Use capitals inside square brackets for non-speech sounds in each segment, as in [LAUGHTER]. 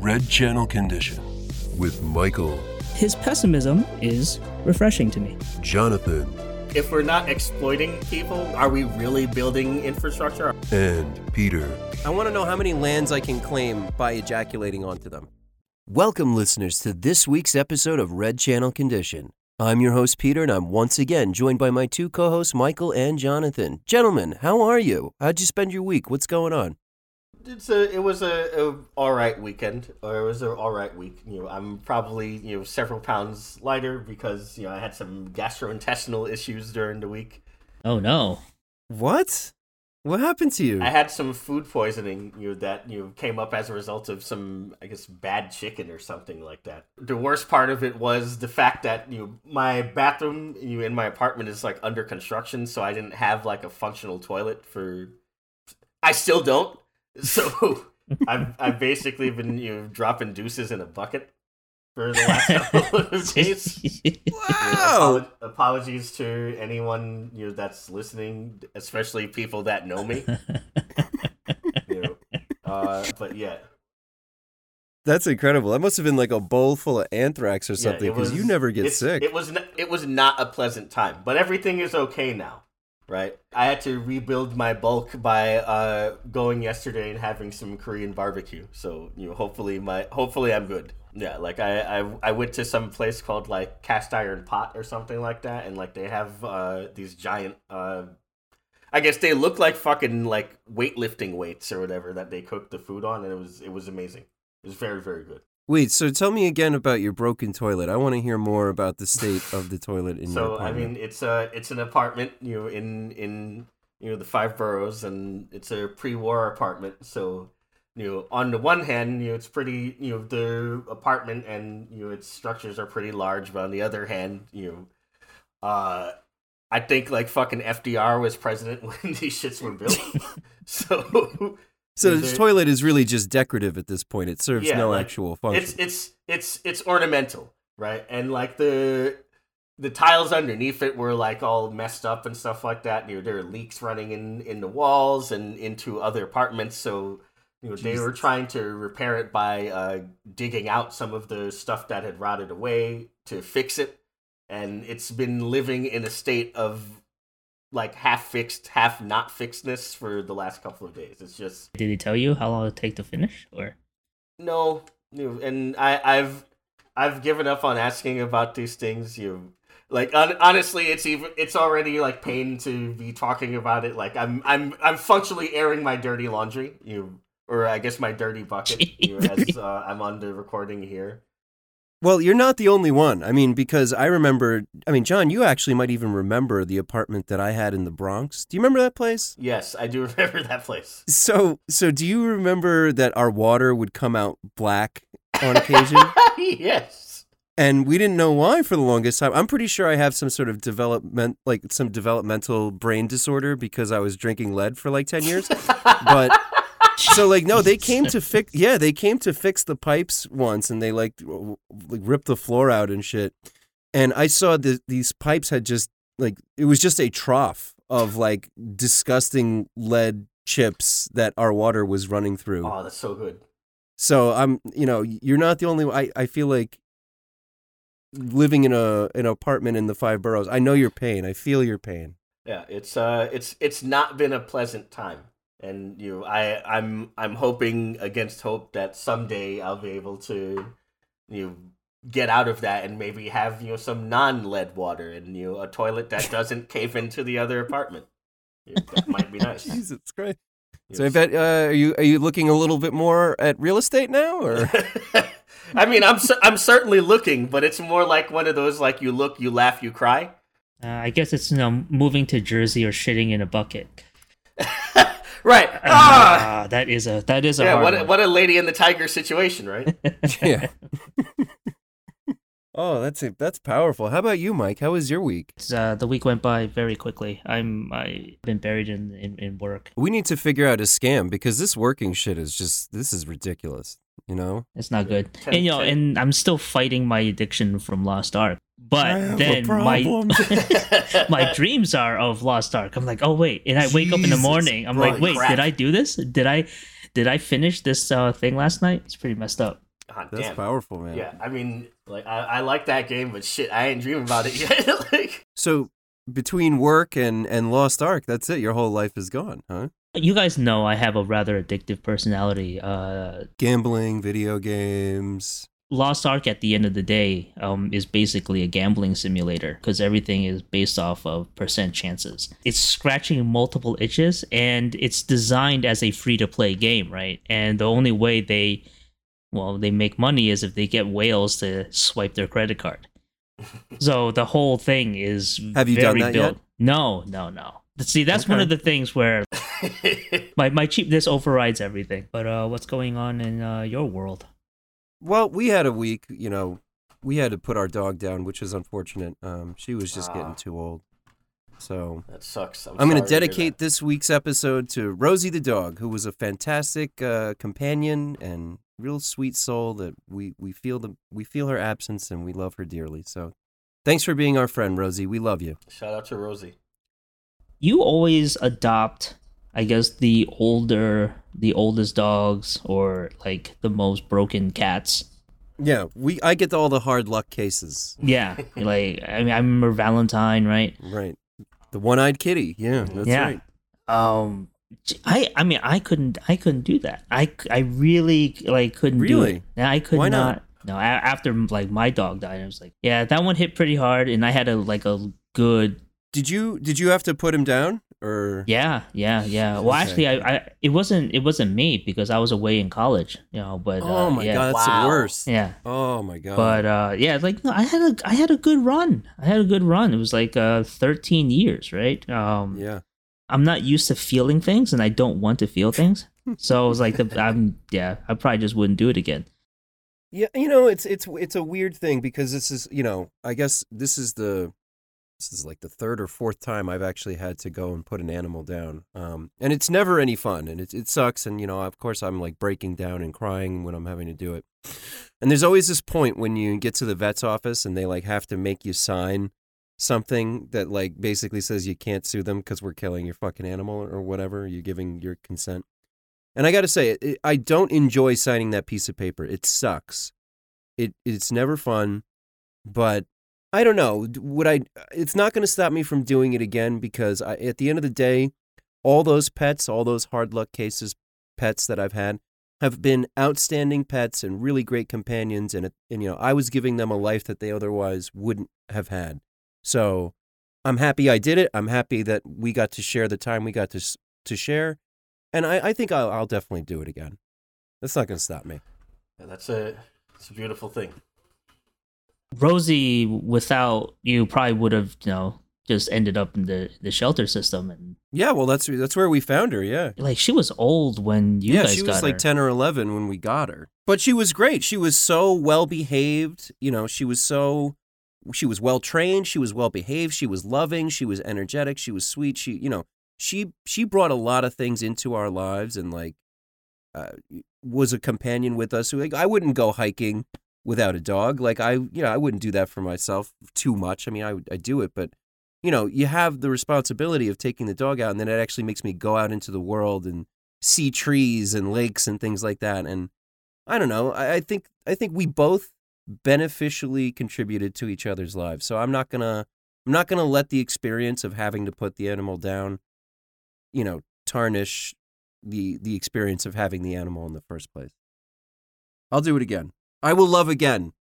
Red Channel Condition with Michael, His pessimism is refreshing to me. Jonathan, If we're not exploiting people, are we really building infrastructure? and Peter. I want to know how many lands I can claim by ejaculating onto them. Welcome, listeners, to this week's episode of Red Channel Condition. I'm your host, Peter, and I'm once again joined by my two co hosts, Michael and Jonathan. Gentlemen, how are you? How'd you spend your week? What's going on? It's a, it was a, a all right weekend, or it was an all right week. You know, I'm probably you know several pounds lighter because you know I had some gastrointestinal issues during the week. Oh no. What? What happened to you? I had some food poisoning, you know, that you know, came up as a result of some, I guess, bad chicken or something like that. The worst part of it was the fact that you know, my bathroom you know, in my apartment is like under construction, so I didn't have like a functional toilet for. I still don't. So [LAUGHS] I've I've basically been you know dropping deuces in a bucket for the last [LAUGHS] couple of days. You know, wow! apologies to anyone you know that's listening, especially people that know me. [LAUGHS] you know. uh, but yeah, That's incredible. That must have been like a bowl full of anthrax or something because was- you never get sick. It was n- it was not a pleasant time, but everything is okay now. Right, I had to rebuild my bulk by uh, going yesterday and having some Korean barbecue. So you know, hopefully my hopefully I'm good. Yeah, like I, I I went to some place called like Cast Iron Pot or something like that, and like they have uh, these giant. Uh, I guess they look like fucking like weightlifting weights or whatever that they cook the food on, and it was it was amazing. It was very very good. Wait, so tell me again about your broken toilet. I want to hear more about the state of the toilet in your apartment. so I mean, it's a it's an apartment, you know, in in you know the five boroughs, and it's a pre-war apartment. So you know, on the one hand, you know, it's pretty, you know, the apartment and you know its structures are pretty large, but on the other hand, you know, uh, I think like fucking FDR was president [LAUGHS] when these shits were built. [LAUGHS] so So Is this toilet is really just decorative at this point. It serves Yeah, no like, actual function. it's it's it's it's ornamental, right? And like the the tiles underneath it were like all messed up and stuff like that. You know, there are leaks running in in the walls and into other apartments. So you know, they were trying to repair it by uh, digging out some of the stuff that had rotted away to fix it. And it's been living in a state of like half fixed, half not fixedness for the last couple of days. It's just Did he tell you how long it'll take to finish? Or no, and I, I've I've given up on asking about these things. You like on, honestly, it's even it's already like pain to be talking about it. Like I'm I'm I'm functionally airing my dirty laundry. You or I guess my dirty bucket. You as [LAUGHS] uh, I'm on the recording here. Well, you're not the only one. I mean, because I remember. I mean, John, you actually might even remember the apartment that I had in the Bronx. Do you remember that place? Yes, I do [LAUGHS] remember that place. So, so do you remember that our water would come out black on occasion? [LAUGHS] yes. and we didn't know why for the longest time. I'm pretty sure I have some sort of development, like some developmental brain disorder because I was drinking lead for like ten years. [LAUGHS] But [LAUGHS] so like no, they came to fix. Yeah, they came to fix the pipes once, and they like w- like ripped the floor out and shit. And I saw that these pipes had just like it was just a trough of like disgusting lead chips that our water was running through. Oh, that's so good. So I'm, you know, you're not the only. I I feel like living in a an apartment in the five boroughs. I know your pain. I feel your pain. Yeah, it's uh, it's it's not been a pleasant time, and you, know, I, I'm I'm hoping against hope that someday I'll be able to, you know, get out of that and maybe have you know some non-lead water and you know a toilet that [LAUGHS] doesn't cave into the other apartment. You know, that might be nice. Jesus Christ. You So I know, bet uh, are you are you looking a little bit more at real estate now, or [LAUGHS] I mean, I'm I'm certainly looking, but it's more like one of those like you look, you laugh, you cry. uh, I guess it's you know moving to Jersey or shitting in a bucket. Right. Ah. Ah, that is a that is a Yeah. What a, what a lady in the tiger situation, right? [LAUGHS] yeah? [LAUGHS] oh, that's a, that's powerful. How about you, Mike? How was your week? Uh, the week went by very quickly. I'm I've been buried in, in, in work. We need to figure out a scam because this working shit is just this is ridiculous. You know? It's not good. Ten- and you know, ten- and I'm still fighting my addiction from Lost Ark. But I have a then my [LAUGHS] my dreams are of Lost Ark. I'm like, oh wait, and I wake up in the morning. I'm like, wait, crap. did I do this? Did I did I finish this uh, thing last night? It's pretty messed up. God That's damn. powerful, man. Yeah, I mean, like I, I like that game, but shit, I ain't dreaming about it yet. [LAUGHS] like, So between work and and Lost Ark, that's it. Your whole life is gone, huh? You guys know I have a rather addictive personality. Uh, Gambling, video games. Lost Ark at the end of the day um, is basically a gambling simulator because everything is based off of percent chances. It's scratching multiple itches and it's designed as a free to play game, right? And the only way they, well, they make money is if they get whales to swipe their credit card. so the whole thing is [LAUGHS] Have you very done that built. yet? No, no, no. See, that's one of the things where [LAUGHS] my, my cheapness overrides everything. But uh, what's going on in uh, your world? Well, we had a week, you know, we had to put our dog down, which is unfortunate. Um, she was just Ah. getting too old. So that sucks. I'm, I'm going to dedicate this week's episode to Rosie the dog, who was a fantastic uh, companion and real sweet soul that we, we feel the we feel her absence and we love her dearly. So thanks for being our friend, Rosie. We love you. Shout out to Rosie. you always adopt i guess the older the oldest dogs or like the most broken cats Yeah, we I get all the hard luck cases. yeah [LAUGHS] like i mean i remember valentine right Right. The one-eyed kitty. Yeah, that's Yeah. right. um i i mean i couldn't i couldn't do that i i really like couldn't do Really? it yeah i could Why not, not? no after like my dog died i was like yeah that one hit pretty hard and i had a like a good Did you did you have to put him down or Yeah, yeah, yeah. Well, Okay. actually, I, I, it wasn't, it wasn't me because I was away in college, you know. But Oh uh, my yeah, god, that's Wow. the worst. yeah. Oh my god. But uh, yeah, like no, I had a, I had a good run. I had a good run. It was like uh, thirteen years, right? Um, yeah. I'm not used to feeling things, and I don't want to feel things. [LAUGHS] so I was like, the, I'm, yeah, I probably just wouldn't do it again. Yeah, you know, it's it's it's a weird thing because this is, you know, I guess this is the this is like the third or fourth time I've actually had to go and put an animal down. Um and it's never any fun and it it sucks and you know, of course I'm like breaking down and crying when I'm having to do it. And there's always this point when you get to the vet's office and they like have to make you sign something that like basically says you can't sue them because we're killing your fucking animal or whatever. You're giving your consent. And I got to say, I don't enjoy signing that piece of paper. It sucks. It it's never fun, but I don't know. Would I? It's not going to stop me from doing it again because I, at the end of the day, all those pets, all those hard luck cases, pets that I've had, have been outstanding pets and really great companions, and, and you know I was giving them a life that they otherwise wouldn't have had. So I'm happy I did it. I'm happy that we got to share the time we got to to share, and I, I think I'll, I'll definitely do it again. That's not going to stop me. Yeah, that's a it's a beautiful thing. Rosie, without you, probably would have, you know, just ended up in the the shelter system, and Yeah, well, that's that's where we found her. Yeah, like she was old when you yeah, guys she got was like her. ten or eleven when we got her, but she was great. She was so well behaved. You know, she was so she was well trained. She was well behaved. She was loving. She was energetic. She was sweet. She, you know, she she brought a lot of things into our lives and like uh, was a companion with us. Like I wouldn't go hiking without a dog. Like I, you know, I wouldn't do that for myself too much. I mean, I I do it, but you know, you have the responsibility of taking the dog out, and then it actually makes me go out into the world and see trees and lakes and things like that. And I don't know. I, I think I think we both beneficially contributed to each other's lives. So I'm not gonna I'm not gonna let the experience of having to put the animal down, you know, tarnish the the experience of having the animal in the first place. I'll do it again. I will love again. [LAUGHS]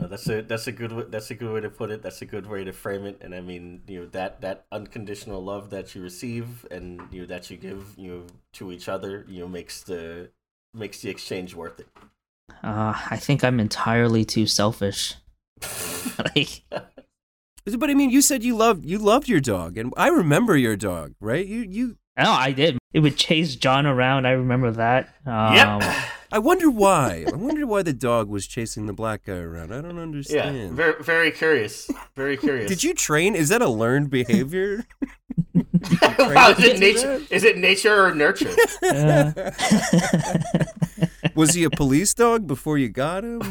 No, that's a that's a good that's a good way to put it. That's a good way to frame it. And I mean, you know that that unconditional love that you receive and you know, that you give you know, to each other, you know, makes the makes the exchange worth it. Uh, I think I'm entirely too selfish. [LAUGHS] like, But I mean, you said you loved you loved your dog, and I remember your dog, right? You you. no, I did. It would chase John around. I remember that. Um, yep. [LAUGHS] I wonder why. I wonder why the dog was chasing the black guy around. I don't understand. Yeah. understand. Very very curious. Very [LAUGHS] curious. Did you train? Is that a learned behavior? wow, is it nature? Is it nature or nurture? uh, was he a police dog before you got him? [LAUGHS]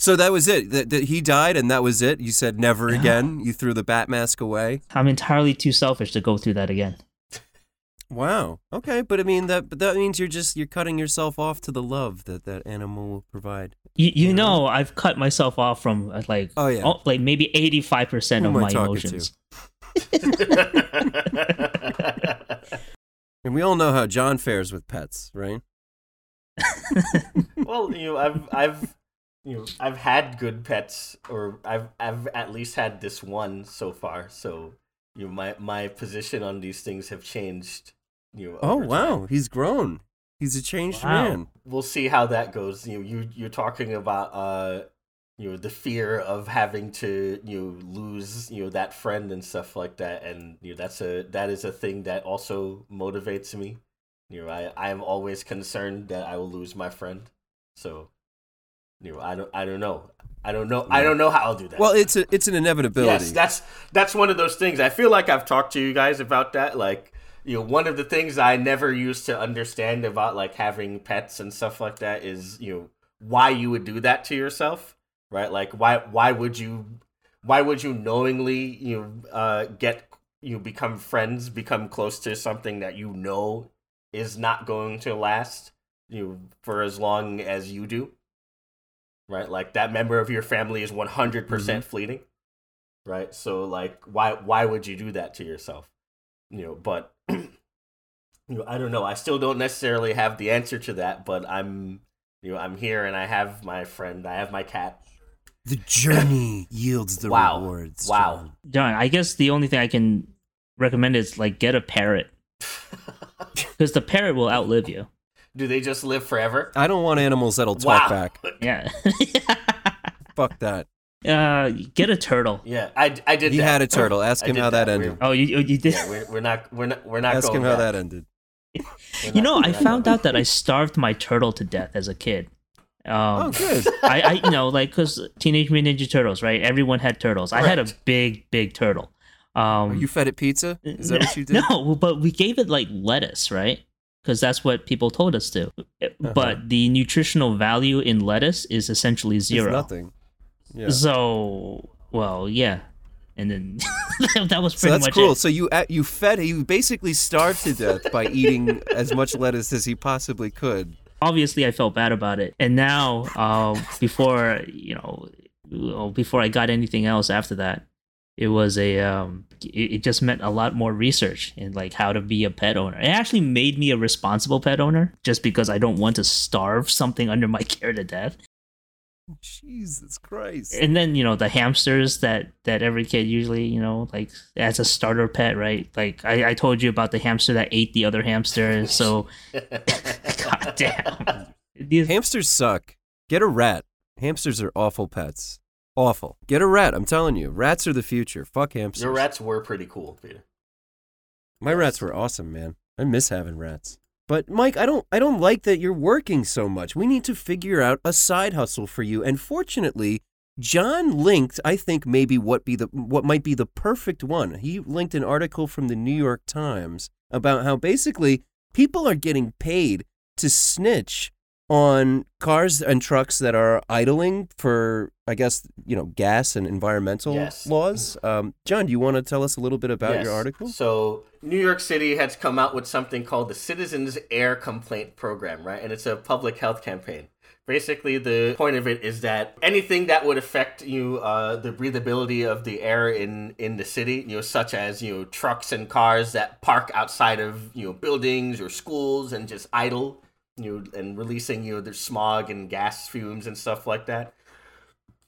So that was it. That, that he died, and that was it. You said never again. You threw the bat mask away. I'm entirely too selfish to go through that again. Wow. Okay, but I mean that but that means you're just you're cutting yourself off to the love that that animal will provide. You, you know, I've cut myself off from uh, like Oh, yeah. like maybe eighty five percent Who of my talking to? emotions. [LAUGHS] [LAUGHS] And we all know how John fares with pets, right? well, you know, I've I've you know I've had good pets, or I've I've at least had this one so far. So you know, my my position on these things have changed. You know, Oh wow, time. he's grown. He's a changed Wow. man. We'll see how that goes. You know, you you're talking about uh you know the fear of having to you know lose you know that friend and stuff like that, and you know that's a that is a thing that also motivates me. You know, I I am always concerned that I will lose my friend. So, you know, I don't I don't know. I don't know. I don't know how I'll do that. Well, it's a it's an inevitability. Yes, that's that's one of those things. I feel like I've talked to you guys about that. Like, you know, one of the things I never used to understand about like having pets and stuff like that is, you know, why you would do that to yourself, right? Like, why why would you why would you knowingly you know, uh, get you become friends, become close to something that you know is not going to last you know, for as long as you do, right? Like that member of your family is one hundred percent fleeting right? So like why why would you do that to yourself? You know but [CLEARS THROAT] you know i don't know. I still don't necessarily have the answer to that but i'm you know i'm here and i have my friend i have my cat the journey yields the Wow. rewards. Wow. John. John, I guess the only thing I can recommend is like get a parrot [LAUGHS] because the parrot will outlive you. do they just live forever I don't want animals that'll talk Wow. back. [LAUGHS] Yeah. [LAUGHS] Fuck that. uh, get a turtle. yeah i, I did He that. had a turtle. Ask him how that We're- ended. Oh, you you did. yeah, we're, we're not we're not we're not Ask going him how back. that ended. We're You know, I found out that I starved my turtle to death as a kid. Oh, Um, good. I, I, you know, like because Teenage Mutant Ninja Turtles, right? Everyone had turtles. I had a big, big turtle. Um, you fed it pizza? Is that what you did? [LAUGHS] No, but we gave it like lettuce, right? Because that's what people told us to. Uh-huh. But the nutritional value in lettuce is essentially It's zero. nothing. Yeah. So, well, yeah, and then [LAUGHS] that was So pretty that's much cool. it. So you you fed you basically starved to death by eating as much lettuce as he possibly could. Obviously, I felt bad about it, and now, uh, before you know, before I got anything else after that, it was a um, it, just meant a lot more research in like how to be a pet owner. It actually made me a responsible pet owner, just because I don't want to starve something under my [LAUGHS] care to death. Jesus Christ. and then you know the hamsters that that every kid usually you know like as a starter pet right like i, I told you about the hamster that ate the other hamster so [LAUGHS] [LAUGHS] god damn These- Hamsters suck. Get a rat. Hamsters are awful pets. Awful. Get a rat. I'm telling you, rats are the future. Fuck hamsters. your rats were pretty cool peter My rats were awesome, man. I miss having rats. But Mike, I don't I don't like that you're working so much. We need to figure out a side hustle for you. And fortunately, John linked, I think maybe what be the what might be the perfect one. He linked an article from the New York Times about how basically people are getting paid to snitch on cars and trucks that are idling for I guess, you know, gas and environmental Yes. laws. Um, John, do you want to tell us a little bit about Yes. your article? So, New York City has come out with something called the Citizens Air Complaint Program, right? And it's a public health campaign. Basically, the point of it is that anything that would affect you, uh, the breathability of the air in in the city, you know, such as you know trucks and cars that park outside of you know buildings or schools and just idle, you know, and releasing you know their smog and gas fumes and stuff like that.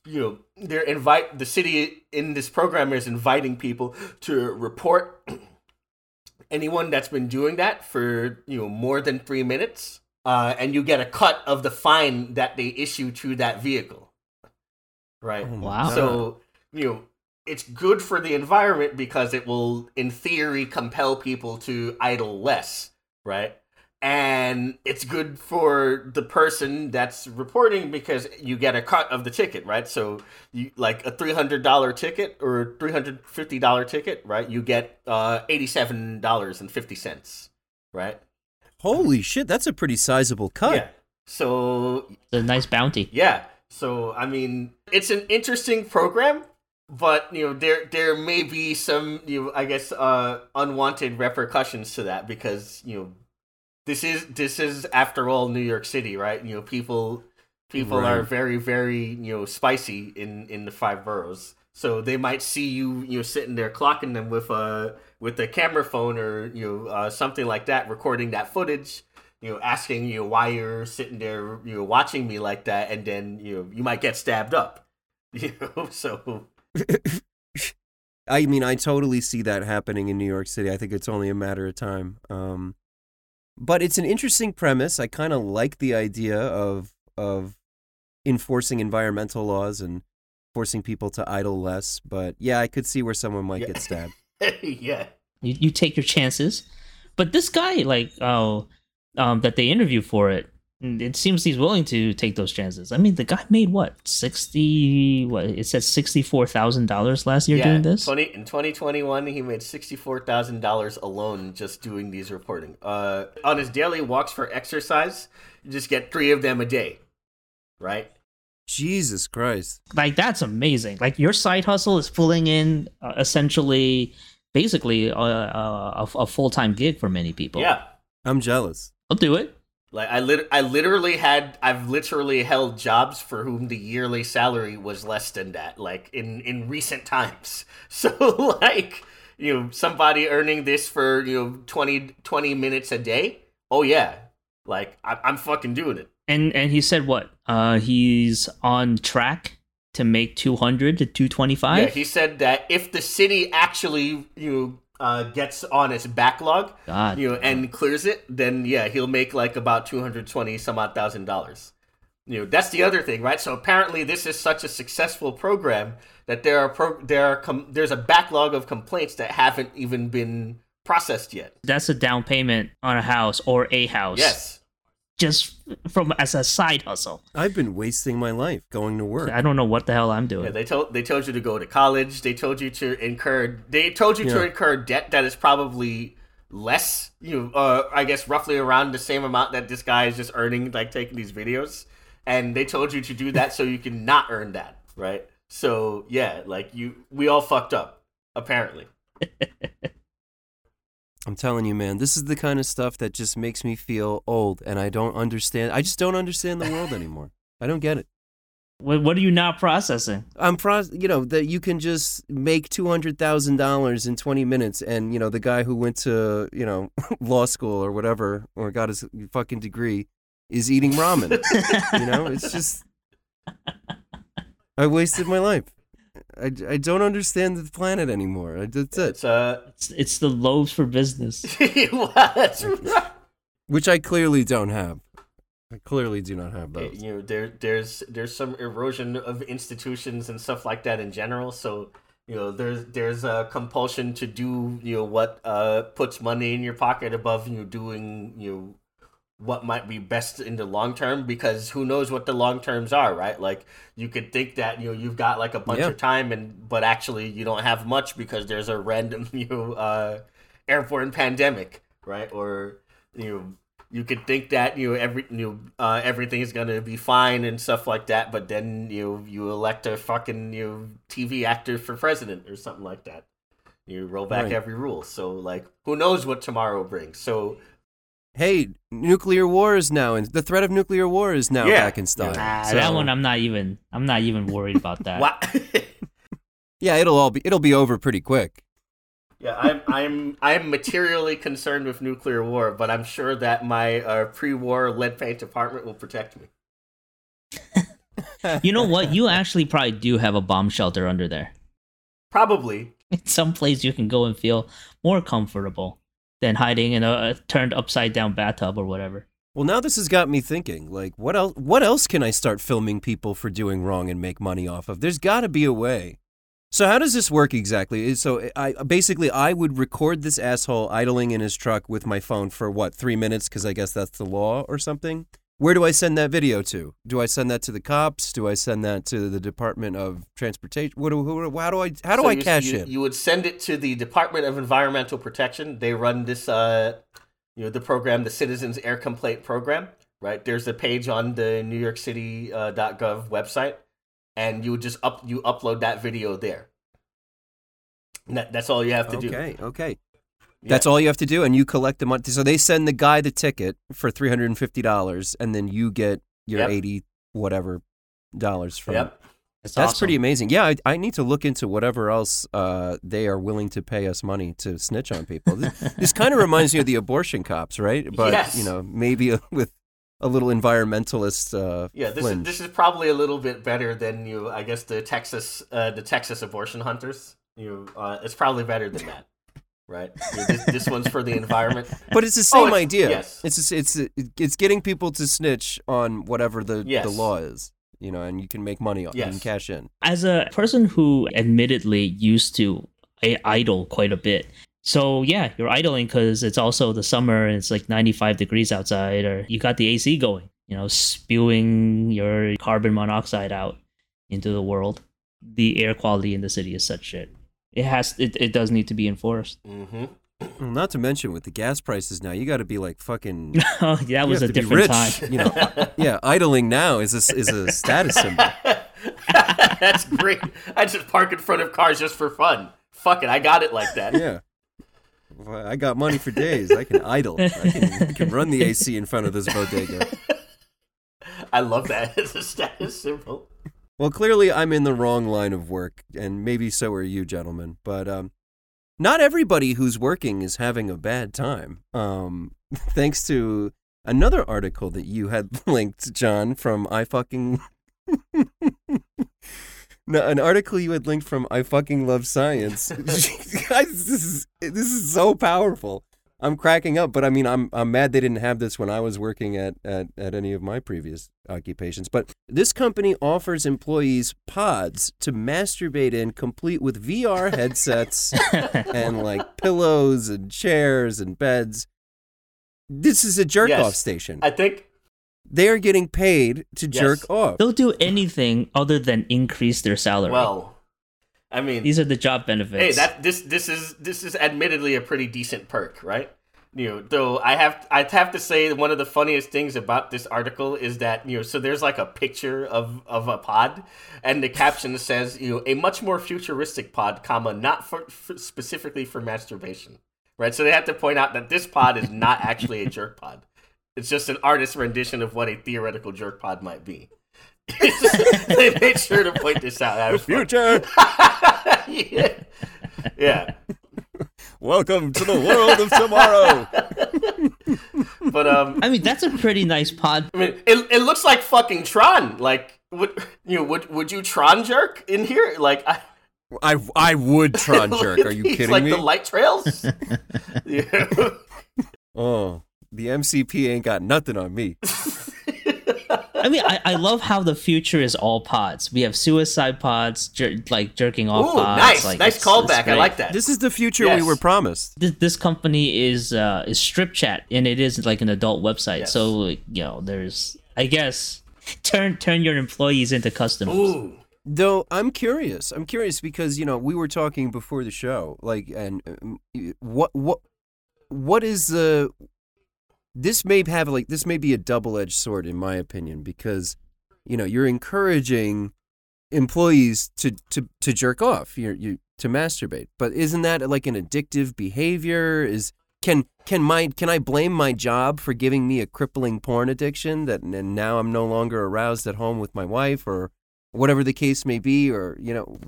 You know they're invite the city in this program is inviting people to report [CLEARS THROAT] anyone that's been doing that for you know more than three minutes uh, and you get a cut of the fine that they issue to that vehicle. Right? Oh Wow. So you know it's good for the environment because it will in theory compel people to idle less. Right and it's good for the person that's reporting because you get a cut of the ticket right? So you like a $300 ticket or $350 ticket right? You get uh, $87.50 right? Holy shit, that's a pretty sizable cut. yeah. So it's a nice bounty. Yeah. So I mean, it's an interesting program, but you know there there may be some you know, I guess uh, unwanted repercussions to that because you know this is this is after all New York City, right? You know people people Right. are very very you know spicy in in the five boroughs, so they might see you you know sitting there clocking them with a with a camera phone or you know uh, something like that, recording that footage. You know, asking you know, why you're sitting there, you know, watching me like that, and then you know you might get stabbed up. [LAUGHS] You know, so [LAUGHS] I mean, I totally see that happening in New York City. I think it's only a matter of time. Um, but it's an interesting premise. I kind of like the idea of of enforcing environmental laws and forcing people to idle less. But yeah, I could see where someone might Yeah. get stabbed. [LAUGHS] yeah. You, you take your chances. But this guy, like, oh, um, that they interview for it, it seems he's willing to take those chances. I mean, the guy made what sixty? What it says sixty four thousand dollars last year yeah. doing this. 20, in 2021, he made $64,000 alone just doing these reporting. Uh, on his daily walks for exercise, you just get three of them a day, right? Jesus Christ. Like that's amazing. Like your side hustle is pulling in uh, essentially, basically, a, a, a full time gig for many people. Yeah. I'm jealous. I'll do it. Like I lit- I literally had I've literally held jobs for whom the yearly salary was less than that like in in recent times. [LAUGHS] So like, you know, somebody earning this for, you know, 20 20 minutes a day? Oh yeah. Like I- I'm fucking doing it. And and he said what? Uh, he's on track to make two hundred to 225 Yeah, he said that if the city actually, you know, uh, gets on its backlog, God, you know, and clears it, then yeah, he'll make like about two hundred twenty some odd thousand dollars. You know, that's the other thing, right? So apparently, this is such a successful program that there are pro- there are com- there's a backlog of complaints that haven't even been processed yet. that's a down payment on a house or a house. Yes, just from as a side hustle. I've been wasting my life going to work. I don't know what the hell I'm doing. yeah, they told they told you to go to college. They told you to incur. They told you to incur debt that is probably less. You know, uh, I guess roughly around the same amount that this guy is just earning, like taking these videos. And they told you to do that so you can not earn that, right? So yeah, like you, we all fucked up, apparently. [LAUGHS] I'm telling you, man, this is the kind of stuff that just makes me feel old and I don't understand. I just don't understand the world anymore. I don't get it. What, what are you not processing? I'm pro, you know, that you can just make two hundred thousand dollars in twenty minutes, and you know, the guy who went to you know [LAUGHS] law school or whatever or got his fucking degree is eating ramen. [LAUGHS] you know, it's just I wasted my life. I, I don't understand the planet anymore. That's it. It's uh, It's, it's the loaves for business. [LAUGHS] that's right. Which I clearly don't have. I clearly do not have those. you know there there's there's some erosion of institutions and stuff like that in general so you know there's there's a compulsion to do you know what uh puts money in your pocket above you know, doing you know what might be best in the long term because who knows what the long terms are right like you could think that you know you've got like a bunch Yeah. of time and but actually you don't have much because there's a random [LAUGHS] you know uh airborne pandemic right or you know you could think that you know every you know, uh, everything is gonna be fine and stuff like that, but then you you elect a fucking you know, TV actor for president or something like that. You roll back Right. every rule. So like, who knows what tomorrow brings? So Hey, nuclear war is now, and the threat of nuclear war is now Yeah. back in style. Ah, So- that one I'm not even. I'm not even worried about that. what? [LAUGHS] Yeah, it'll all be it'll be over pretty quick. yeah, I'm I'm I'm materially concerned with nuclear war, but I'm sure that my uh, pre-war lead paint department will protect me. [LAUGHS] You know what? You actually probably do have a bomb shelter under there. Probably. [LAUGHS] It's some place you can go and feel more comfortable than hiding in a, turned upside down bathtub or whatever. Well, now this has got me thinking. Like, what else? What else can I start filming people for doing wrong and make money off of? There's got to be a way. So how does this work exactly? So uh, I basically I would record this asshole idling in his truck with my phone for what three minutes because I guess that's the law or something. Where do I send that video to? Do I send that to the cops? Do I send that to the Department of Transportation? What do, who, how do I how do So I you, cash you, in? You would send it to the Department of Environmental Protection. They run this, uh, you know, the program, the Citizens Air Complaint Program. Right there's a page on the New York City uh, .gov website, and you would just up you upload that video there. That, that's all you have to do. Okay, okay. Yeah. That's all you have to do, and you collect the money. So they send the guy the ticket for three hundred and fifty dollars, and then you get your Yep. eighty whatever dollars from. Yep. That's, That's awesome. pretty amazing. Yeah, I, I need to look into whatever else uh, they are willing to pay us money to snitch on people. This, this kind of [LAUGHS] reminds me of the abortion cops, right? But Yes. you know, maybe [LAUGHS] with a little environmentalist uh, Yeah, this is, this is probably a little bit better than you. I guess the Texas uh, the Texas abortion hunters. You, uh, it's probably better than that, right? You- this, this one's for the environment. [LAUGHS] But it's the Oh, same it's- idea. yes. It's it's it's getting people to snitch on whatever the Yes. the law is, you know, and you can make money off. You can Yes. cash in. As a person who admittedly used to I idle quite a bit. So yeah, you're idling because it's also the summer and it's like 95 degrees outside, or you got the AC going, you know, spewing your carbon monoxide out into the world. The air quality in the city is such shit. It has, it, it does need to be enforced. hmm not to mention with the gas prices now, you got to be like fucking. [LAUGHS] oh, that was a different rich. time. You know, [LAUGHS] yeah, idling now is a, is a [LAUGHS] status symbol. That's great. I just park in front of cars just for fun. Fuck it, I got it like that. Yeah. Well, I got money for days. I can idle. I can, I can run the AC in front of this bodega. I love that It's a status symbol. Well, clearly I'm in the wrong line of work, and maybe so are you, gentlemen. But um, not everybody who's working is having a bad time. Um, [LAUGHS] thanks to another article that you had [LAUGHS] linked, John, from I fucking. [LAUGHS] no, an article you had linked from I fucking love science. This is this is so powerful. I'm cracking up, but I mean, I'm I'm mad they didn't have this when I was working at, at, at any of my previous occupations. But this company offers employees pods to masturbate in, complete with VR [LAUGHS] headsets [LAUGHS] and like pillows and chairs and beds. This is a jerk Yes. off station. I think they are getting paid to Yes. jerk off. They'll do anything other than increase their salary. well, I mean, these are the job benefits. hey, that this this is this is admittedly a pretty decent perk, right? You know, though I have I have to say that one of the funniest things about this article is that you know, so there's like a picture of of a pod, and the caption says, you know, a much more futuristic pod, comma, not for, for specifically for masturbation, right? So they have to point out that this pod is not actually a jerk pod. It's just an artist's rendition of what a theoretical jerk pod might be. [LAUGHS] they made sure to point this out. That was. Future, [LAUGHS] yeah. yeah. welcome to the world of tomorrow. [LAUGHS] But um I mean, that's a pretty nice pod. I mean it, it looks like fucking Tron. Like would you know, would would you Tron jerk in here? Like I I I would Tron jerk. Are you It's kidding like me? Like the light trails? yeah. oh, the MCP ain't got nothing on me. I mean, I, I love how the future is all pods. We have suicide pods, jer- like jerking off Ooh, pods. nice. like, nice it's- callback. it's I like that. This is the future we were promised. This, this company is uh, is Stripchat, and it is like an adult website. Yes. So you know, there's I guess turn turn your employees into customers. Ooh. Though I'm curious. I'm curious because you know we were talking before the show, like, and um, what what what is the this may have like this may be a double edged sword in my opinion because you know you're encouraging employees to to to jerk off, you you to masturbate, but isn't that like an addictive behavior? Is can can my can I blame my job for giving me a crippling porn addiction that and now I'm no longer aroused at home with my wife or whatever the case may be or you know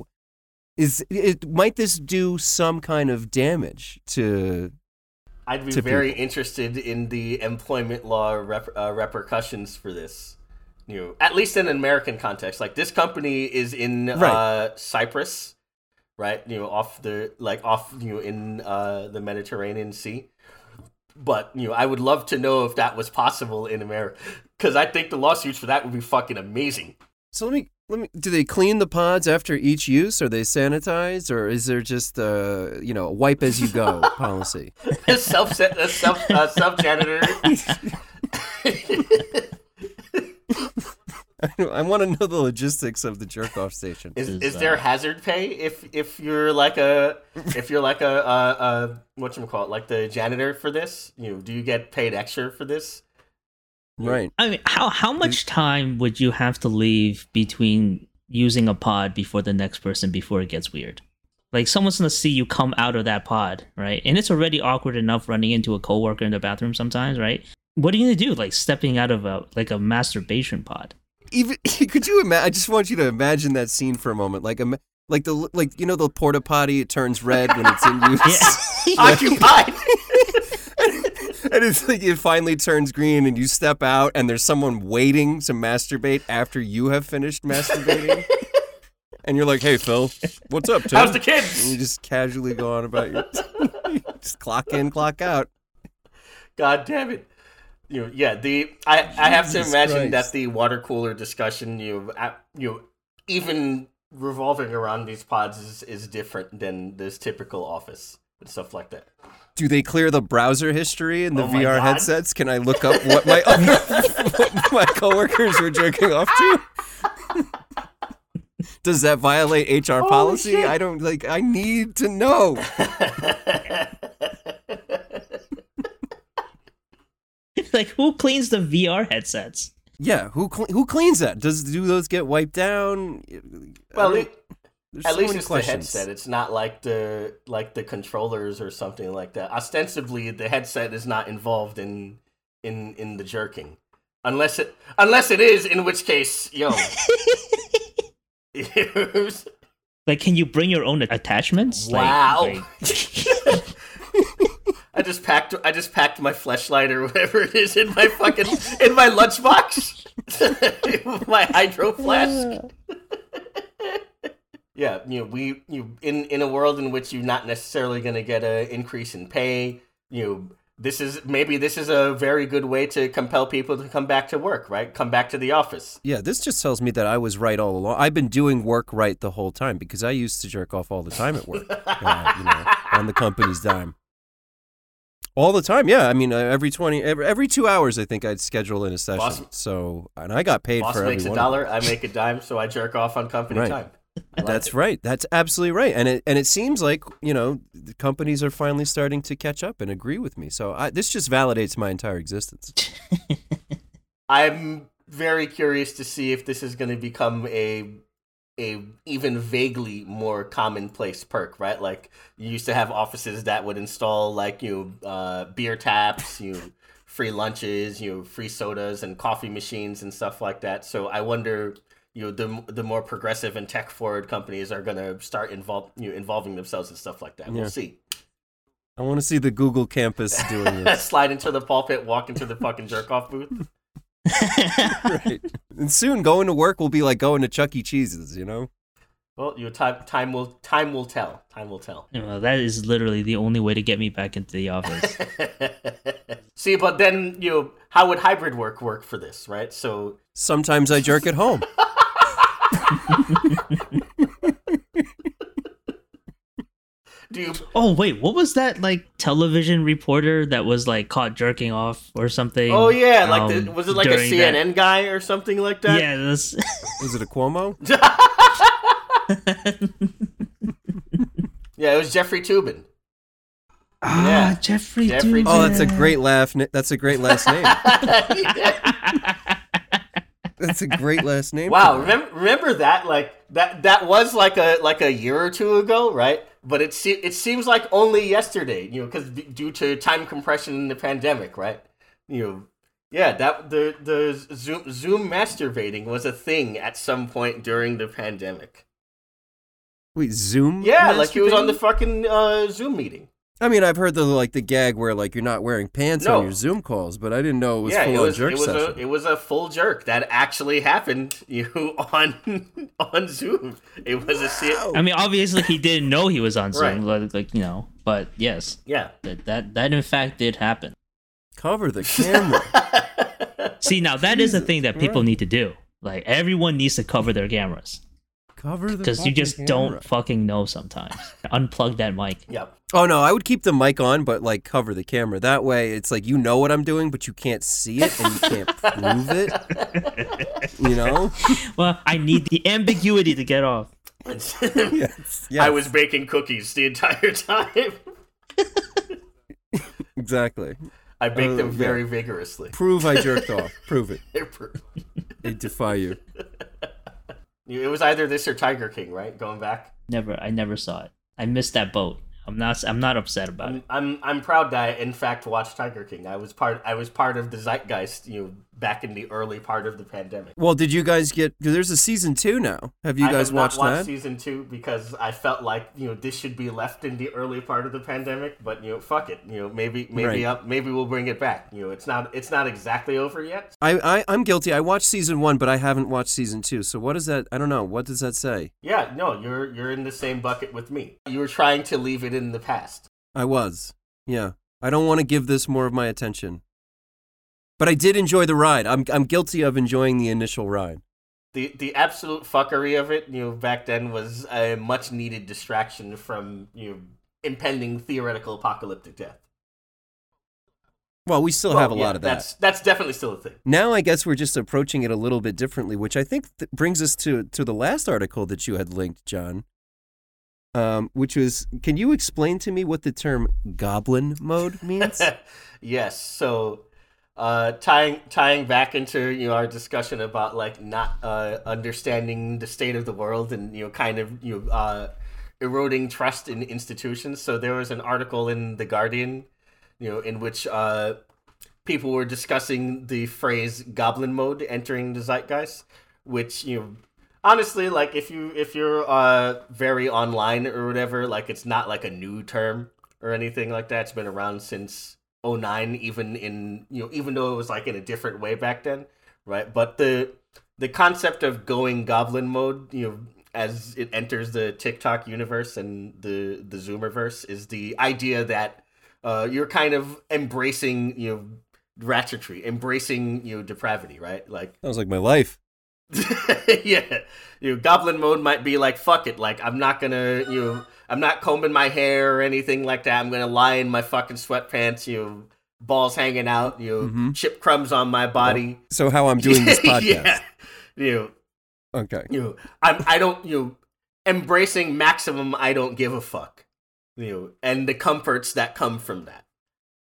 is it might this do some kind of damage to I'd be very people. interested in the employment law rep- uh, repercussions for this. You know, at least in an American context, like this company is in Right. uh, Cyprus, right? You know, off the like off you know in uh, the Mediterranean Sea. But you know, I would love to know if that was possible in America, because I think the lawsuits for that would be fucking amazing. so let me let me do they clean the pods after each use are they sanitized or is there just uh you know a wipe as you go [LAUGHS] policy self self uh, self janitor. [LAUGHS] I want to know the logistics of the jerk off station Is, Is, is there uh, hazard pay if if you're like a if you're like a uh uh what you call it like the janitor for this? You know, do you get paid extra for this? Right I mean, how how much time would you have to leave between using a pod before the next person before it gets weird? Like someone's gonna see you come out of that pod, right? And it's already awkward enough running into a coworker in the bathroom sometimes, right? What are you gonna do? Like stepping out of a like a masturbation pod. Even [LAUGHS] could you imagine? I just want you to imagine that scene for a moment, like a like the like you know the porta potty it turns red when it's in [LAUGHS] use. Yeah. [LAUGHS] Occupied. [LAUGHS] and it's like it finally turns green and you step out and there's someone waiting to masturbate after you have finished masturbating. [LAUGHS] and you're like, "Hey Phil, what's up, Tim?" How's the and kids? you just casually go on about your [LAUGHS] just clock in, clock out. God damn it. You know, yeah, the I, I have to imagine Christ. that the water cooler discussion you you know, even revolving around these pods is, is different than this typical office and stuff like that. Do they clear the browser history in the Oh VR God. headsets? Can I look up what my other, [LAUGHS] what my coworkers were jerking off to? [LAUGHS] Does that violate HR oh, policy? shit. I don't like. I need to know. [LAUGHS] like who cleans the VR headsets? Yeah, who cle who cleans that? Does do those get wiped down? well, I it, don't- there's at so least it's questions. the headset. It's not like the like the controllers or something like that. Ostensibly, the headset is not involved in in in the jerking, unless it unless it is, in which case, yo. [LAUGHS] Like, can you bring your own attachments? Wow. like- [LAUGHS] I just packed I just packed my flashlight or whatever it is in my fucking in my lunchbox. [LAUGHS] my hydro flask. Yeah, you know, we you in in a world in which you're not necessarily going to get an increase in pay, you know, this is maybe this is a very good way to compel people to come back to work, right? Come back to the office. Yeah, this just tells me that I was right all along. I've been doing work right the whole time because I used to jerk off all the time at work, uh, you know, [LAUGHS] on the company's dime. All the time, yeah. I mean, uh, every twenty, every, every two hours, I think I'd schedule in a session. Boss- so, and I got paid Boss for every makes a dollar, I make a dime, so I jerk off on company Right. time. I like That's it. right. That's absolutely right. And it and it seems like you know the companies are finally starting to catch up and agree with me. So I, this just validates my entire existence. [LAUGHS] I'm very curious to see if this is going to become a a even vaguely more commonplace perk, right? Like you used to have offices that would install like you know, uh, beer taps, you know, free lunches, you know, free sodas and coffee machines and stuff like that. So I wonder, you know, the the more progressive and tech forward companies are going to start involve you know, involving themselves in stuff like that. Yeah. We'll see. I want to see the Google campus doing this. [LAUGHS] Slide into the pulpit, walk into the fucking jerk off booth. [LAUGHS] right. And soon going to work will be like going to Chuck E. Cheese's. You know. Well, your time time will time will tell. Time will tell. Well, that is literally the only way to get me back into the office. [LAUGHS] See, but then you know, how would hybrid work work for this, right? So Sometimes I jerk at home. Do you? oh wait, what was that like television reporter that was like caught jerking off or something? Oh yeah, like the, um, was it like a CNN that- guy or something like that? Yeah, that's [LAUGHS] [LAUGHS] Was it a Cuomo? [LAUGHS] yeah, it was Jeffrey Toobin. ah Yeah. Jeffrey. Jeffrey Dubin. Oh, that's a great laugh. That's a great last name. That's a great [LAUGHS] last name. Wow, remember remember that like that that was like a like a year or two ago, right? But it se- it seems like only yesterday, you know, because due to time compression in the pandemic, right? You know, yeah, that the the Zoom Zoom masturbating was a thing at some point during the pandemic. Wait, Zoom? Yeah, like he was on the fucking uh, Zoom meeting. I mean, I've heard the like the gag where like you're not wearing pants No. on your Zoom calls, but I didn't know it was yeah, full it on was jerk it was session. a it was a full jerk that actually happened. [LAUGHS] You know, on [LAUGHS] on Zoom. It was a se- I mean, obviously he didn't know he was on Zoom, Right. like, like you know. But yes, yeah. that that that in fact did happen. Cover the [LAUGHS] camera. See, now that is a thing that people Christ. need to do. Like everyone needs to cover their cameras Cover the because you just camera. don't fucking know sometimes. Unplug that mic. Yep. Oh no, I would keep the mic on, but like cover the camera. That way, it's like you know what I'm doing, but you can't see it and you can't [LAUGHS] prove it. You know? [LAUGHS] Well, I need the ambiguity to get off. [LAUGHS] Yes. I was baking cookies the entire time. exactly. I baked Oh, them yeah. very vigorously. Prove I jerked off. Prove it. I defy you. It was either this or Tiger King, right? Going back. Never, I never saw it. I missed that boat. I'm not. I'm not upset about it. I'm, I'm I'm proud that I in fact watched Tiger King. I was part I was part of the zeitgeist, you know, back in the early part of the pandemic. Well, did you guys get? Because there's a season two now. Have you I guys have not watched watched that? season two because I felt like you know this should be left in the early part of the pandemic. But you know, fuck it. You know, maybe maybe Right. up maybe we'll bring it back. You know, it's not it's not exactly over yet. I, I I'm guilty. I watched season one, but I haven't watched season two. So what does that? I don't know. What does that say? Yeah, no, you're you're in the same bucket with me. You were trying to leave it in the past. I was. Yeah. I don't want to give this more of my attention. But I did enjoy the ride. I'm I'm guilty of enjoying the initial ride. The the absolute fuckery of it, you know, back then was a much needed distraction from you know impending theoretical apocalyptic death. Well, we still Well, have a yeah, lot of that. That's that's definitely still a thing. Now I guess we're just approaching it a little bit differently, which I think th- brings us to to the last article that you had linked, John. Um, which was, can you explain to me what the term goblin mode means? [LAUGHS] yes. So, uh, tying tying back into you know our discussion about like not uh, understanding the state of the world and you know kind of you know uh, eroding trust in institutions. So there was an article in the Guardian, you know, in which uh, people were discussing the phrase "goblin mode" entering the zeitgeist, which you know honestly like if you if you're uh very online or whatever like it's not like a new term or anything like that it's been around since 09 even in you know even though it was like in a different way back then right? But the the concept of going goblin mode you know as it enters the tiktok universe and the the zoomerverse is the idea that uh you're kind of embracing you know ratchetry embracing you know depravity right? Like that was like my life. [LAUGHS] yeah, you know, goblin mode might be like fuck it, like I'm not gonna you know, I'm not combing my hair or anything like that. I'm gonna lie in my fucking sweatpants, you know, balls hanging out, you know, Mhm. chip crumbs on my body. So how I'm doing this [LAUGHS] podcast? yeah, you know, Okay. you know, I'm I don't you know, embracing maximum I don't give a fuck, you know, and the comforts that come from that,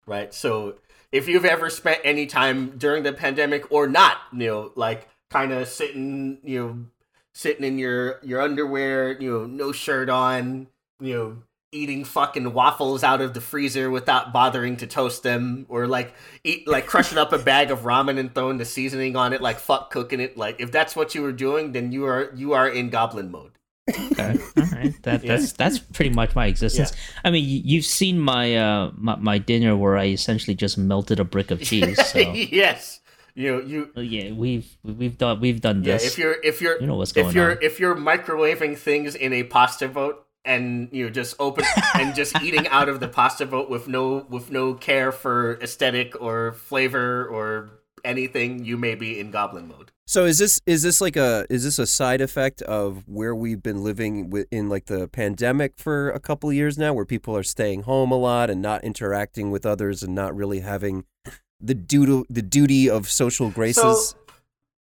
right? So if you've ever spent any time during the pandemic or not, you know, like kind of sitting, you know, sitting in your your underwear, you know, no shirt on, you know, eating fucking waffles out of the freezer without bothering to toast them or like eat like crushing up a [LAUGHS] bag of ramen and throwing the seasoning on it like fuck cooking it like if that's what you were doing then you are you are in goblin mode Okay, [LAUGHS] all right. That Yeah. that's that's pretty much my existence. I mean, y- you've seen my uh my, my dinner where I essentially just melted a brick of [LAUGHS] cheese. So yes you know you Uh, yeah, we've we've done we've done yeah this. if you're if you're You know what's going if you're on. if you're microwaving things in a pasta boat and you know just open and just [LAUGHS] eating out of the pasta boat with no with no care for aesthetic or flavor or anything you may be in goblin mode So is this is this like a is this a side effect of where we've been living in like the pandemic for a couple of years now, where people are staying home a lot and not interacting with others and not really having the duty the duty of social graces?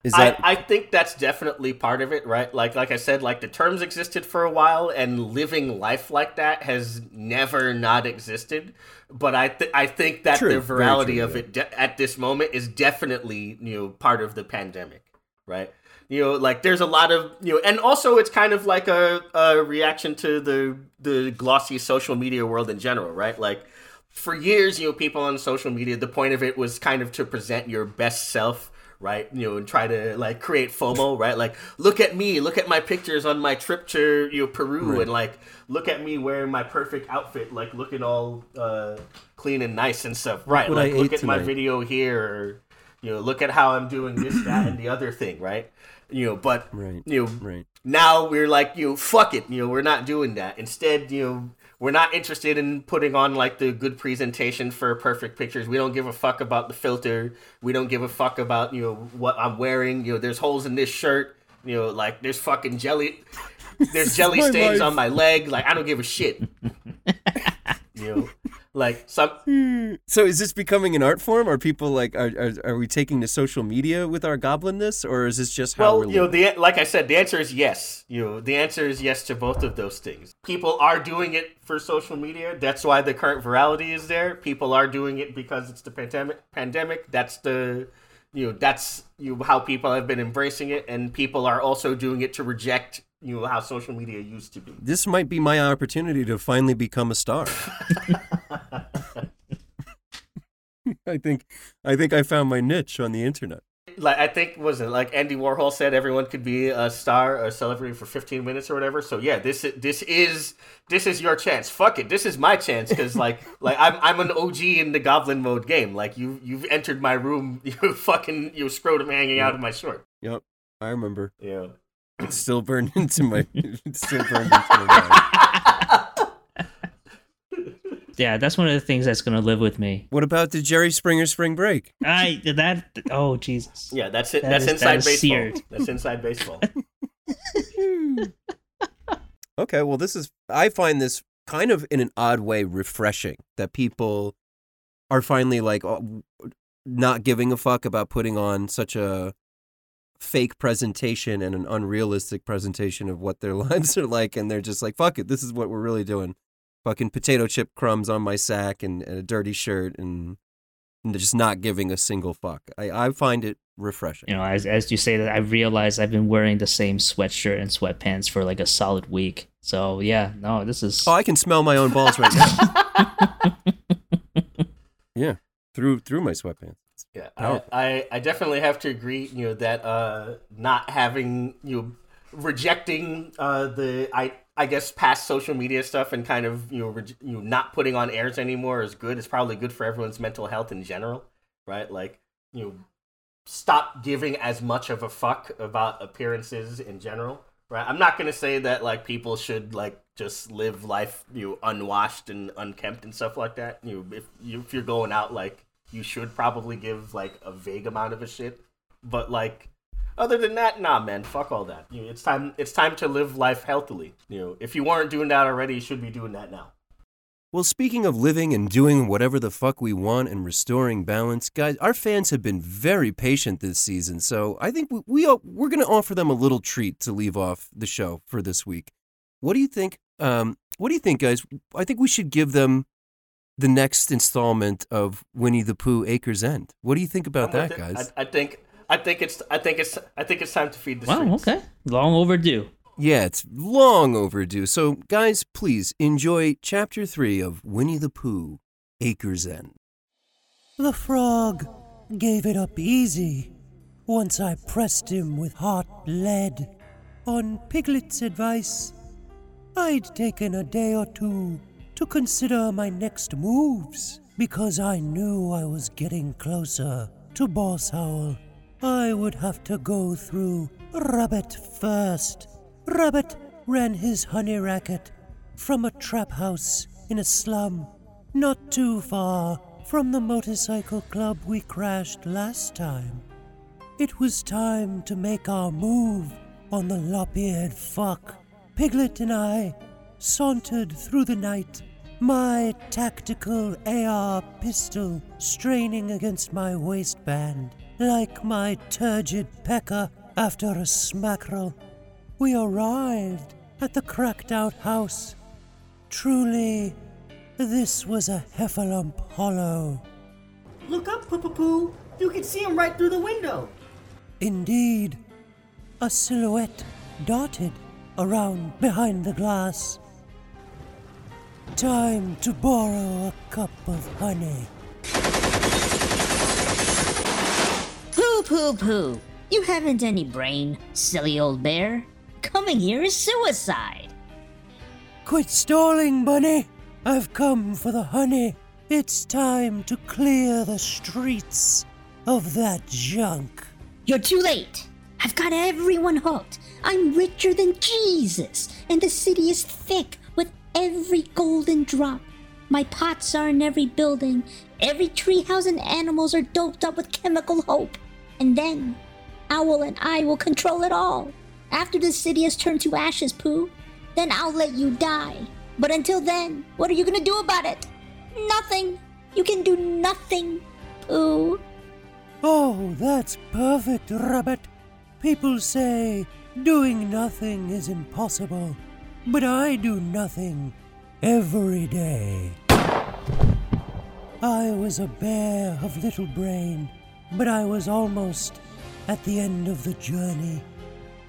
Is that I, I think that's definitely part of it, right? Like like I said, like the terms existed for a while, and living life like that has never not existed. But I th- I think that True, the virality true, of yeah. it de- at this moment is definitely you know part of the pandemic, right? You know, like there's a lot of you know, and also it's kind of like a, a reaction to the the glossy social media world in general, right? Like for years, you know, people on social media, the point of it was kind of to present your best self, right? You know, and try to like create FOMO, right? Like, look at me, look at my pictures on my trip to you know Peru, Right. and like, look at me wearing my perfect outfit, like looking all uh, clean and nice and stuff, right? what Like, I look at my video here, or you know, look at how I'm doing this, that, and the other thing, right? You know, but Right. you know, right? now we're like you know, fuck it you know we're not doing that instead you know we're not interested in putting on like the good presentation for perfect pictures. We don't give a fuck about the filter. We don't give a fuck about you know what i'm wearing. You know there's holes in this shirt. You know like there's fucking jelly there's [LAUGHS] jelly stains life. on my leg. Like i don't give a shit. [LAUGHS] You know like some So is this becoming an art form? Are people like are are, are we taking to social media with our goblinness, or is this just how Well, we're you know, the like I said, the answer is yes. You know, the answer is yes to both of those things. People are doing it for social media. That's why the current virality is there. People are doing it because it's the pandemic. Pandemic. That's the you know that's you know, how people have been embracing it, and people are also doing it to reject you know how social media used to be. This might be my opportunity to finally become a star. [LAUGHS] I think I think I found my niche on the internet. Like I think was it like Andy Warhol said, everyone could be a star, a celebrity for 15 minutes or whatever. So yeah, this this is this is your chance. Fuck it, this is my chance because like [LAUGHS] like I'm I'm an OG in the Goblin mode game. Like you you've entered my room, [LAUGHS] you fucking you scrotum hanging out of my short. Yep, I remember. Yeah. It's still burned [LAUGHS] into my. It's still burned into my mind. Yeah, that's one of the things that's gonna live with me. What about the Jerry Springer Spring Break? I that oh Jesus. Yeah, that's it. That that's is- inside that is baseball. seared. That's inside baseball. [LAUGHS] Okay, well, this is. I find this kind of in an odd way refreshing that people are finally like oh, not giving a fuck about putting on such a fake presentation and an unrealistic presentation of what their [LAUGHS] lives are like, and they're just like, fuck it, this is what we're really doing. Fucking potato chip crumbs on my sack and, and a dirty shirt and, and just not giving a single fuck. I, I find it refreshing. You know, as as you say that, I realize I've been wearing the same sweatshirt and sweatpants for like a solid week. So yeah, no, this is Oh, I can smell my own balls right now. [LAUGHS] yeah, through through my sweatpants. Yeah, I, I, I definitely have to agree. You know that uh, not having you know, rejecting uh, the I I guess past social media stuff and kind of you know re- you know not putting on airs anymore is good. It's probably good for everyone's mental health in general, right? Like you know, stop giving as much of a fuck about appearances in general, right? I'm not gonna say that like people should like just live life you know unwashed and unkempt and stuff like that. You know, if you if you're going out like you should probably give like a vague amount of a shit. But like other than that, nah man, fuck all that. You know, it's time it's time to live life healthily. You know, if you weren't doing that already, you should be doing that now. Well, speaking of living and doing whatever the fuck we want and restoring balance, guys, our fans have been very patient this season, so I think we, we we're going to offer them a little treat to leave off the show for this week. What do you think? Um, what do you think, guys? I think we should give them the next installment of Winnie the Pooh Acres End. What do you think about that, guys? I, I think I think it's I think it's I think it's time to feed the wow. streets. Okay, long overdue. Yeah, it's long overdue. So, guys, please enjoy Chapter 3 of Winnie the Pooh, Acres End. The frog gave it up easy once I pressed him with hot lead. On Piglet's advice, I'd taken a day or two to consider my next moves because I knew I was getting closer to Boss Owl. I would have to go through Rabbit first. Rabbit ran his honey racket from a trap house in a slum not too far from the motorcycle club we crashed last time. It was time to make our move on the lop-eared fuck. Piglet and I sauntered through the night, my tactical AR pistol straining against my waistband, like my turgid pecker after a smackerel. We arrived at the cracked out house. Truly, this was a heffalump hollow. Look up, Pooh. You can see him right through the window. Indeed, a silhouette darted around behind the glass. Time to borrow a cup of honey. Pooh, pooh, pooh. You haven't any brain, silly old bear. Coming here is suicide. Quit stalling, Bunny. I've come for the honey. It's time to clear the streets of that junk. You're too late. I've got everyone hooked. I'm richer than Jesus, and the city is thick with every golden drop. My pots are in every building. Every treehouse and animals are doped up with chemical hope. And then, Owl and I will control it all. After the city has turned to ashes, Pooh, then I'll let you die. But until then, what are you gonna do about it? Nothing. You can do nothing, Pooh. Oh, that's perfect, Rabbit. People say doing nothing is impossible, but I do nothing every day. I was a bear of little brain, but I was almost at the end of the journey.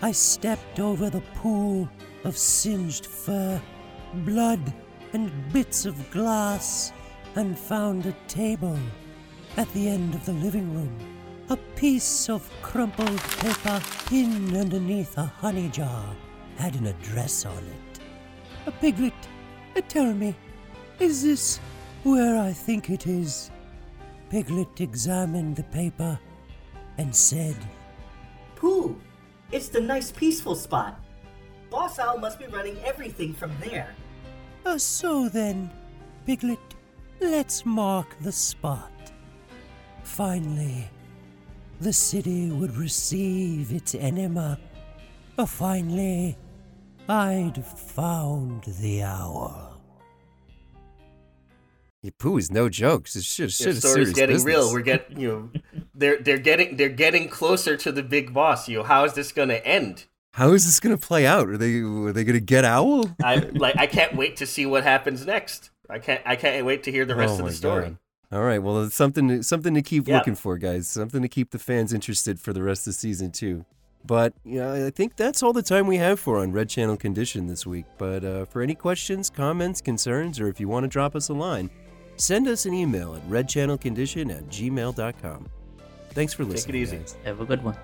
I stepped over the pool of singed fur, blood, and bits of glass, and found a table at the end of the living room. A piece of crumpled paper pinned underneath a honey jar had an address on it. A piglet, uh, tell me, is this where I think it is? Piglet examined the paper and said, Pooh, it's the nice peaceful spot. Boss Owl must be running everything from there. Uh, so then, Piglet, let's mark the spot. Finally, the city would receive its enema. Uh, finally, I'd found the hour. Pooh is no joke. It's shit, shit, story's getting real. We're getting you know, they're they're getting they're getting closer to the big boss. You know, how is this gonna end? How is this going to play out? Are they are they going to get Owl? I [LAUGHS] like I can't wait to see what happens next. I can't I can't wait to hear the rest Oh of the story. God. All right, well, it's something to, something to keep Yeah. looking for, guys. Something to keep the fans interested for the rest of the season too. But you know, I think that's all the time we have for on Red Channel Condition this week. But uh, for any questions, comments, concerns, or if you want to drop us a line, send us an email at redchannelcondition at gmail.com. Thanks for listening. Take it easy. guys. Have a good one.